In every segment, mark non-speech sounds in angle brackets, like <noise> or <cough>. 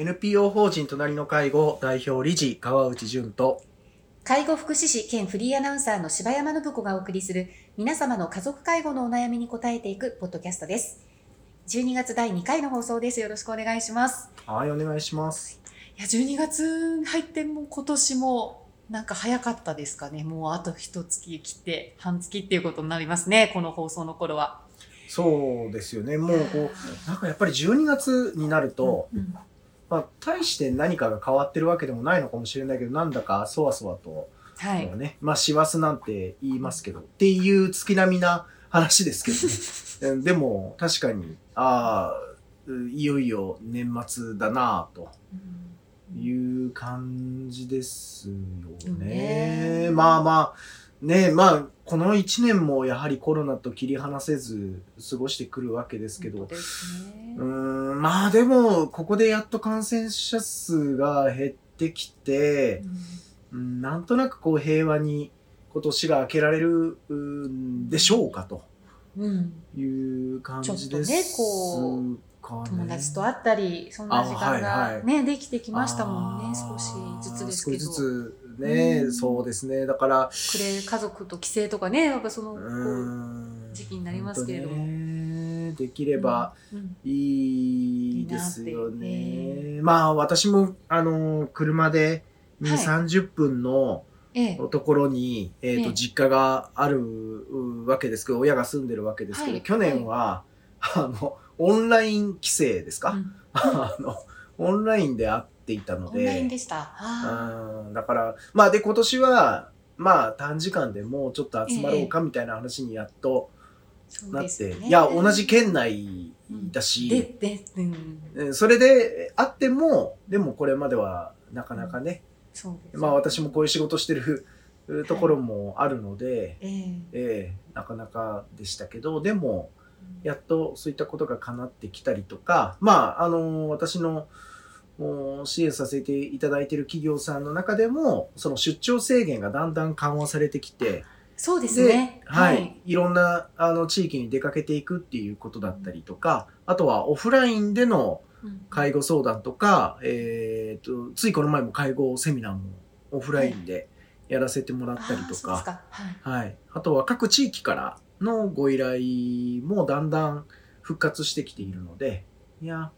NPO 法人隣の介護代表理事川内淳と介護福祉士兼フリーアナウンサーの柴山信子がお送りする皆様の家族介護のお悩みに答えていくポッドキャストです。12月第2回の放送です。よろしくお願いします。はいお願いしますいや、12月入ってもう今年もなんか早かったですかね。もうあと一月切って半月っていうことになりますね。この放送の頃は。そうですよねもうこうなんかやっぱり12月になると、うんまあ大して何かが変わってるわけでもないのかもしれないけどなんだかそわそわと、はい。ねまあ師走なんて言いますけどっていう月並みな話ですけどねうん <laughs> でも確かにああいよいよ年末だなという感じですよね。ねまあまあ、ねまあ、この1年もやはりコロナと切り離せず過ごしてくるわけですけど、ねうーん、まあでも、ここでやっと感染者数が減ってきて、うんなんとなくこう平和に今年が明けられるんでしょうかとうん。いう感じですかね。ちょっとねこ友達と会ったり、そんな時間あはいはいがね、できてきましたもんね。少しずつですけど。少しずつね、うん。そうですね。だから、くれ家族と帰省とかね、やっぱその、時期になりますけれども。ね。できればうんいいですよいいなね。まあ私も、あの、車で2、はい。30分のええ、ところに、えっ、と、ええ。実家があるうわけですけど、親が住んでるわけですけど、はい。去年は、あの、オンライン規制ですか、うん。<laughs> あの、オンラインで会っていたのオンラインで、でした。だから、まあで今年は、まあ短時間でもうちょっと集まろうかみたいな話にやっとなって、ですね。いや、同じ県内だし、で、で、うん、うん。それであっても、でもこれまではなかなかね、そうです。まあ私もこういう仕事してるう <laughs> ところもあるので、ええ。ええ。なかなかでしたけど、でも、やっとそういったことが叶ってきたりとか、まあ、あの私の支援させていただいている企業さんの中でも、その出張制限がだんだん緩和されてきて、そうですね。はい、い、ろんなあの地域に出かけていくっていうことだったりとか、あとはオフラインでのうん介護相談とか、えー、とついこの前も介護セミナーもオフラインでやらせてもらったりとか、か。はい。はい、あとは各地域からのご依頼もだんだん復活してきているので、いや、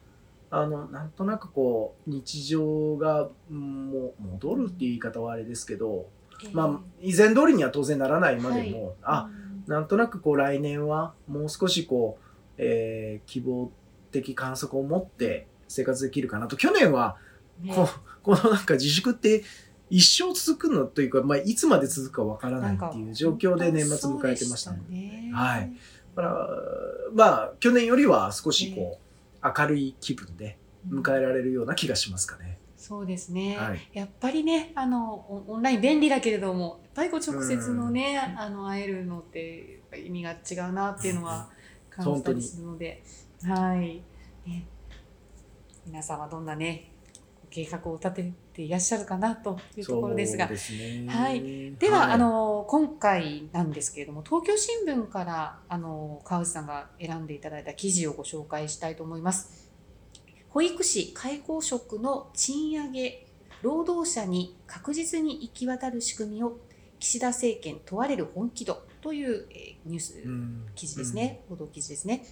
あの、なんとなくこう、日常がうんもう戻るっていう言い方はあれですけど、まあ、以前通りには当然ならないまでも、あ、うんなんとなくこう来年はもう少しこう、えー希望的観測を持って生活できるかなと。去年はねここのなんか自粛って一生続くのというか、まあ、いつまで続くかわからないっていう状況で年末迎えてましたね。ねはい。だから、まあ、去年よりは少しこう、明るい気分で迎えられるような気がしますかね。そうですね、はい。やっぱりねあのオオンライン便利だけれどもやっぱりこう直接のね、あの会えるのって意味が違うなっていうのは感じたりするので、はい、ね、皆さんはどんなね計画を立てていらっしゃるかなというところですが。すね。はい。では、い。あ、の今回なんですけれども東京新聞からあの川内さんが選んでいただいた記事をご紹介したいと思います。保育士介護職の賃上げ労働者に確実に行き渡る仕組みを岸田政権問われる本気度という、えーニュースうん記事ですね、報道記事ですね。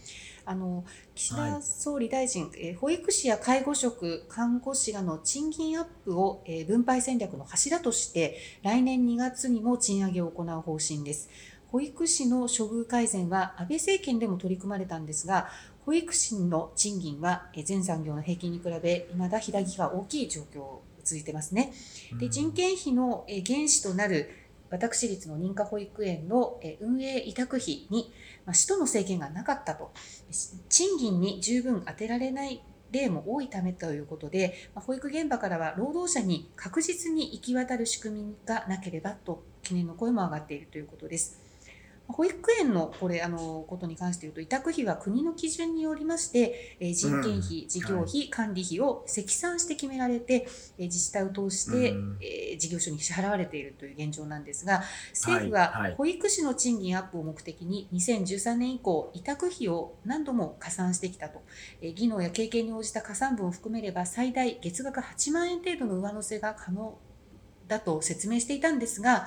あの岸はい田総理大臣、えー保育士や介護職、看護師らの賃金アップを、えー分配戦略の柱として、来年2月にも賃上げを行う方針です。保育士の処遇改善は安倍政権でも取り組まれたんですが、保育士の賃金はえー全産業の平均に比べ、未だ開きが大きい状況が続いてますね。で人件費のえー原資となる私立の認可保育園の運営委託費に、まあ、使途の制限がなかったと賃金に十分充てられない例も多いためということで、まあ保育現場からは労働者に確実に行き渡る仕組みがなければと懸念の声も上がっているということです。保育園のこれあのことに関して言うと委託費は国の基準によりまして、えー人件費、事業費、管理費を積算して決められて、えー自治体を通して、うん。えー事業所に支払われているという現状なんですが政府は保育士の賃金アップを目的に2013年以降委託費を何度も加算してきたと、えー技能や経験に応じた加算分を含めれば最大月額8万円程度の上乗せが可能だと説明していたんですが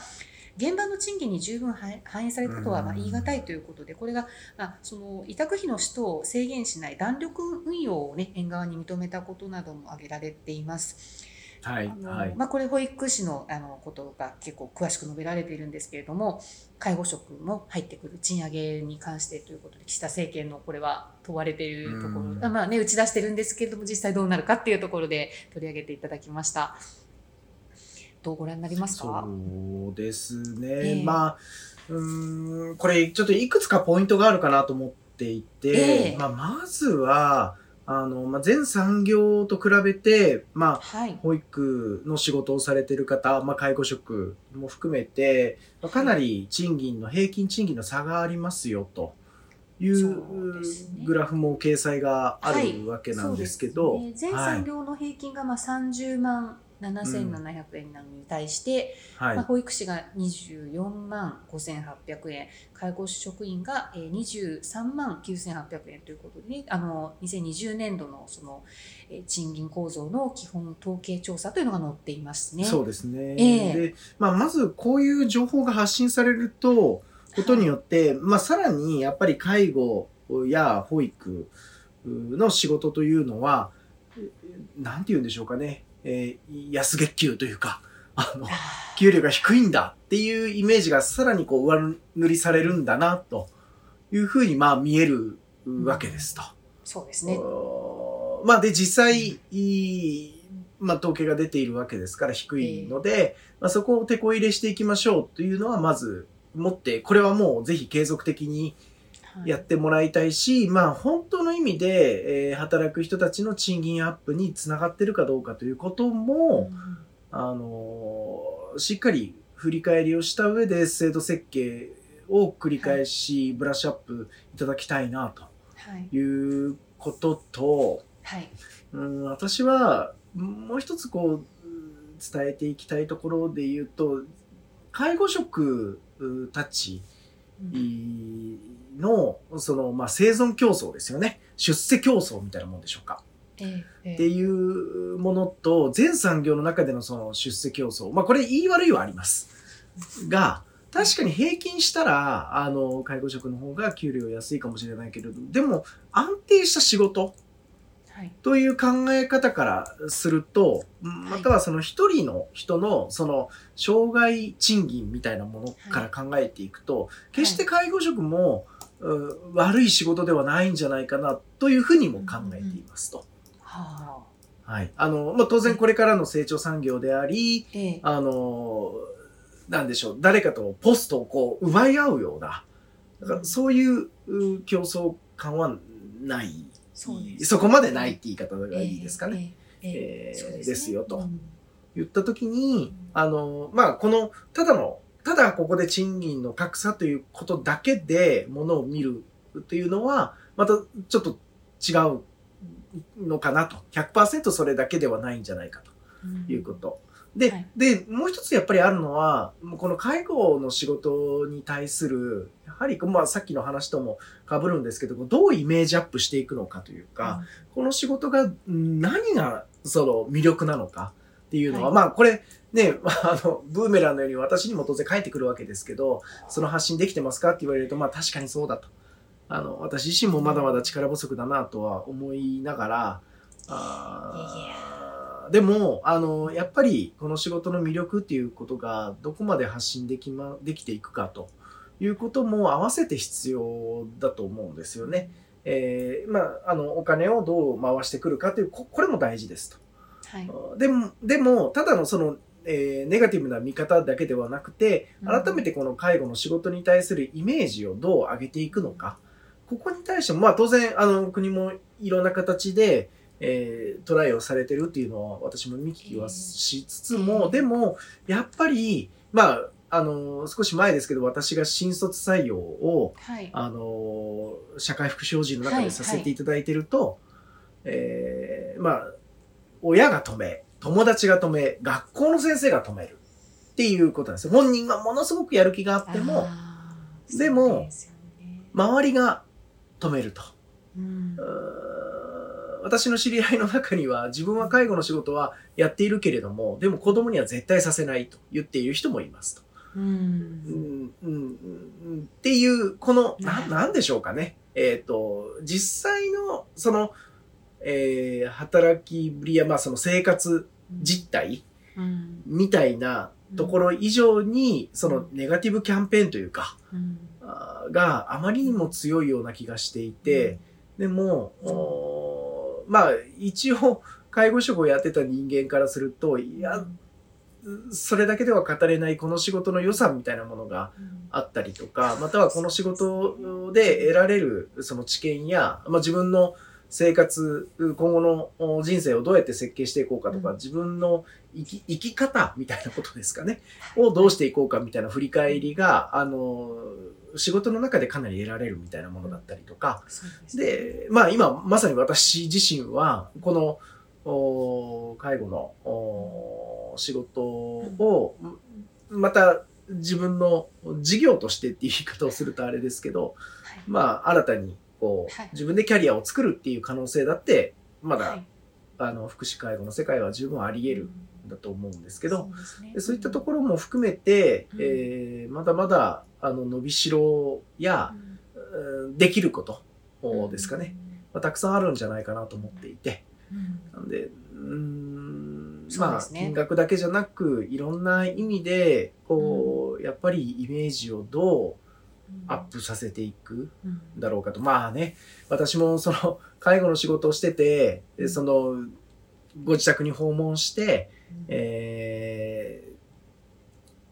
現場の賃金に十分反反映されたとはま言い難いということで、これがまあその委託費の使途を制限しない弾力運用を、ね、園側に認めたことなども挙げられています。はいあのはいまあ、これ保育士のあのことが結構詳しく述べられているんですけれども介護職も入ってくる賃上げに関してということで岸田政権のこれは問われているところ、まあね、打ち出してるんですけれども実際どうなるかっていうところで取り上げていただきました。どうご覧になりますか？そうですね、ええ。まあうーんこれちょっといくつかポイントがあるかなと思っていて、ええ。まあ、まずはあの、まあ、全産業と比べて、まあ、はい、保育の仕事をされている方、まあ、介護職も含めて、まあかなり賃金の、平均賃金の差がありますよといそうグラフも掲載があるわけなんですけど、そうですね。全産業の平均がまあ30万7700円なのに対して、はいまあ、保育士が24万5800円介護職員がえー23万9800円ということで、ね、あの2020年度のそのえー賃金構造の基本統計調査というのが載っていますね。そうですね。ええで、まあ、まずこういう情報が発信されると、ことによって、まあ、さらにやっぱり介護や保育の仕事というのは、えなんて言うんでしょうかね、えー安月給というか、あの、給料が低いんだっていうイメージがさらにこう上塗りされるんだな、というふうにまあ見えるわけですと。そうですね。まあで実際、いいまあ統計が出ているわけですから低いので、まあそこを手こ入れしていきましょうというのはまず持って、これはもうぜひ継続的にはいやってもらいたいし、まあ本当の意味で、えー働く人たちの賃金アップにつながってるかどうかということも、うんあのーしっかり振り返りをした上で制度設計を繰り返しブラッシュアップいただきたいなはい。ということと、はい。うん、私はもう一つこううん伝えていきたいところで言うと介護職うたちうんのその、まあ、生存競争ですよね。出世競争みたいなもんでしょうか。っていうものと全産業の中でのその出世競争。まあこれ言い悪いはあります。が確かに平均したらあの介護職の方が給料安いかもしれないけれどでも安定した仕事はい。という考え方からすると、またはその一人の人のその障害賃金みたいなものから考えていくと、決して介護職も、う悪い仕事ではないんじゃないかなというふうにも考えていますと。はい。あの、まあ、当然これからの成長産業であり、ええあの、なんでしょう、誰かとポストをこう奪い合うような、だからそういうう競争感はない。そうですそこまでないって言い方がいいですかね。ええですよとうん言ったときに、あの、まあ、この、ただの、ただここで賃金の格差ということだけでものを見るというのは、またちょっと違うのかなと。100%それだけではないんじゃないかということ。で、はいで、もう一つやっぱりあるのは、この介護の仕事に対する、やはり、まあさっきの話とも被るんですけど、どうイメージアップしていくのかというか、この仕事がん何がその魅力なのかっていうのは、はいまあこれね、<laughs> あの、ブーメランのように私にも当然返ってくるわけですけど、その発信できてますかって言われると、まあ確かにそうだと。あの、私自身もまだまだ力不足だなとは思いながら、あーでも、あの、やっぱりこの仕事の魅力っていうことがどこまで発信できま、できていくかということも合わせて必要だと思うんですよね。えーまあ、あの、お金をどう回してくるかという、ここれも大事ですはいと。でも、でも、ただのその、えーネガティブな見方だけではなくて、改めてこの介護の仕事に対するイメージをどう上げていくのか。ここに対しても、まあ当然、あの、国もいろんな形で、えートライをされてるっていうのは私も見聞きはしつつも、えーでも、やっぱり、まあ、あの、少し前ですけど、私が新卒採用を、はい。あの、社会福祉法人の中でさせていただいてると、えーまあ、親が止め、友達が止め、学校の先生が止めるっていうことなんですよ。本人はものすごくやる気があっても、でもね周りが止めると。うん私の知り合いの中には自分は介護の仕事はやっているけれども、でも子供には絶対させないと言っている人もいますと。うんうんうんうんっていう、この、な、なんでしょうかね。えっ、と、実際の、その、えー働きぶりや、まあその生活実態うん。みたいなところ以上に、そのネガティブキャンペーンというか、があまりにも強いような気がしていて、でも、まあ一応介護職をやってた人間からすると、いや、それだけでは語れないこの仕事の良さみたいなものがうん。あったりとか、またはこの仕事で得られるその知見や、まあ、自分の生活、今後のお人生をどうやって設計していこうかとか、うん。自分の生き生き方みたいなことですかね、をどうしていこうかみたいな振り返りが、あの、仕事の中でかなり得られるみたいなものだったりとか、でまあ今まさに私自身は、この、お介護のお仕事を、また自分の事業としてっていう言い方をするとあれですけど、はい。まあ新たにこう、はい。自分でキャリアを作るっていう可能性だって、まだ、はい。あの福祉介護の世界は十分あり得るん。だと思うんですけど、そうですね。でそういったところも含めて、うん。えーまだまだあの伸びしろや、うん。できることですかね、まあ、たくさんあるんじゃないかなと思っていて、うん。なんで、うーん、まあ、金額だけじゃなく、いろんな意味で、こう、やっぱりイメージをどうアップさせていくだろうかと。まあね、私もその、<laughs> 介護の仕事をしてて、でその、ご自宅に訪問して、えー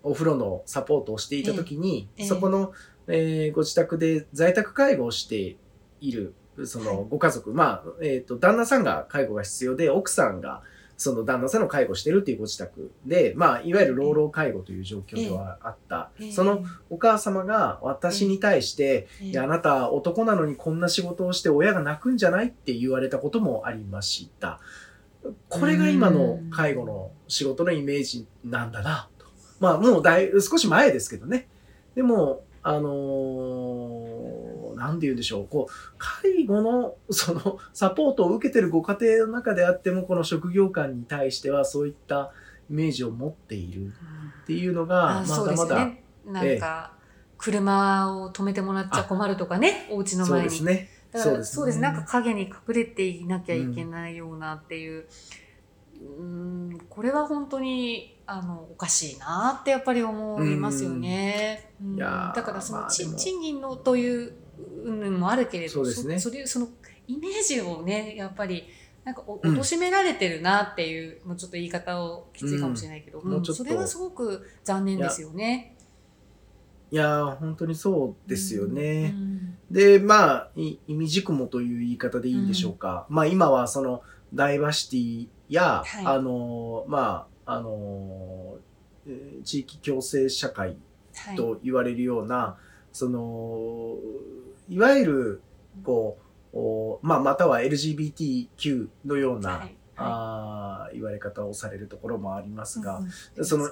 お風呂のサポートをしていたときに、ええそこの、えーご自宅で在宅介護をしている、そはい。のご家族、まあ、えっ、と、旦那さんが介護が必要で、奥さんがその旦那さんの介護をしてるっていうご自宅で、まあ、いわゆる老老介護という状況ではあった。ええそのお母様が私に対して、ええいや、あなた男なのにこんな仕事をして親が泣くんじゃないって言われたこともありました。これが今の介護の仕事のイメージなんだなと。まあもうだい少し前ですけどね。でも、あのーなんて言うんでしょう。こう、介護の <laughs> そのサポートを受けてるご家庭の中であっても、この職業観に対してはそういったイメージを持っているっていうのが、まあそうだまだ、ですよね。なんか、車を止めてもらっちゃ困るとかね、お家のそう前に。ですね。だからそうですねそうです。なんか影に隠れていなきゃいけないようなっていう。うーん、これは本当に、あの、おかしいなってやっぱり思いますよね。うんいやーだからその、賃金のというのもあるけれど、そうですねそそれそのイメージをね、やっぱり、なんかお貶められてるなっていう、もうちょっと言い方をきついかもしれないけど、うんもうちょっとそれはすごく残念ですよね。いや、本当にそうですよね。うんで、まあ、い意味軸もという言い方でいいんでしょうか。まあ今はそのダイバーシティや、はいあの、まあ、あのー、え地域共生社会と言われるような、その、いわゆる、こう、おまあまたは LGBTQ のような、はい。あー言われ方をされるところもありますが、うんその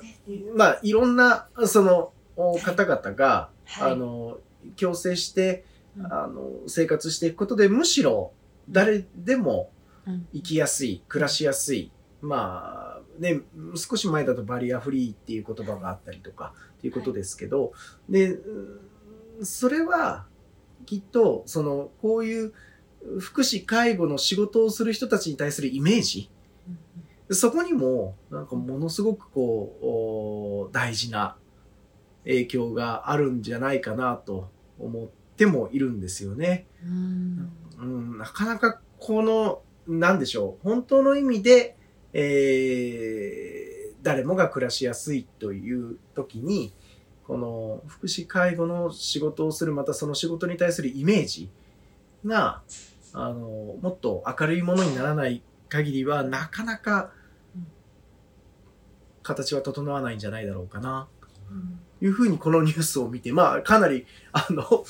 まあいろんな、その、お方々が、はい。あの、共生して、うん。あの、生活していくことで、むしろ、誰でもうん。生きやすい、暮らしやすい、まあ、ね、少し前だとバリアフリーっていう言葉があったりとか、っていうことですけど、で、うんそれは、きっと、その、こういう福祉、介護の仕事をする人たちに対するイメージ、そこにも、なんかものすごくこう、お大事な影響があるんじゃないかなと思ってもいるんですよね。うん。うん、なかなかこの、なんでしょう、本当の意味で、えー誰もが暮らしやすいという時に、この福祉介護の仕事をする、またその仕事に対するイメージが、あの、もっと明るいものにならない限りは、なかなかうん形は整わないんじゃないだろうかな、うんいうふうにこのニュースを見て、まあ、かなり、あの、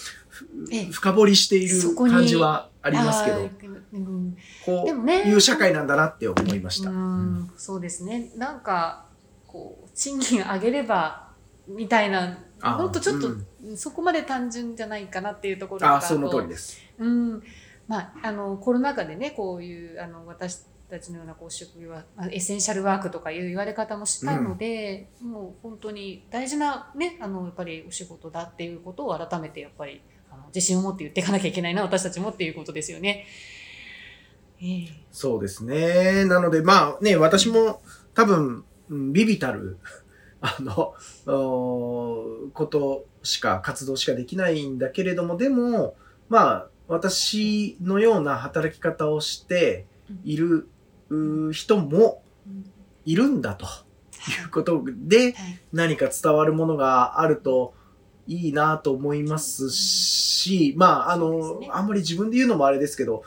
深掘りしている感じはありますけど、うん。こういう社会なんだなって思いました。うん。そうですね。なんかこう賃金上げればみたいなあーもっとちょっと、うんそこまで単純じゃないかなっていうところとかあ、その通りです。うんまあ、あのコロナ禍でねこういうあの私たちのようなこう職業は、まあ、エッセンシャルワークとかいう言われ方もしたので、もう本当に大事な、ね、あのやっぱりお仕事だっていうことを改めてやっぱりあの自信を持って言っていかなきゃいけないな私たちもっていうことですよね。ええそうですね。なので、まあね、私も多分、うんビビたる、あの、ことしか、活動しかできないんだけれども、でも、まあ、私のような働き方をしている人もうん。いるんだとい。うこと。で、はい。何か伝わるものがあるといいなと思いますし、まあ、あの、あんまり自分で言うのもあれですけど、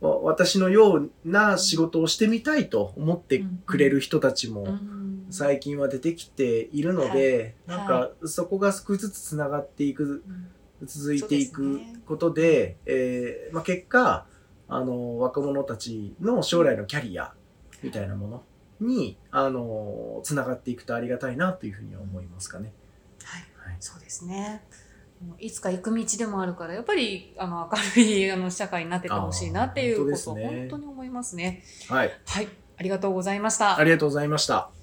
私のような仕事をしてみたいと思ってくれる人たちもうん最近は出てきているので、はいなんかそこが少しずつつながっていく、うん続いていくそうですねことで、えーまあ、結果、あの、若者たちの将来のキャリアみたいなものに、あの、つながっていくとありがたいなというふうに思いますかね。はいはいそうですね。いつか行く道でもあるから、やっぱりあの明るいあの社会になってってほしいなっていうことをね本当に思いますね。はい。はい、ありがとうございましたあ。りがとうございました。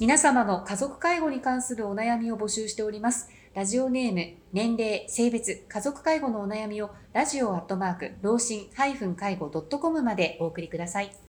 皆様の家族介護に関するお悩みを募集しております。ラジオネーム、年齢、性別、家族介護のお悩みをラジオアットマーク、老人介護 .com までお送りください。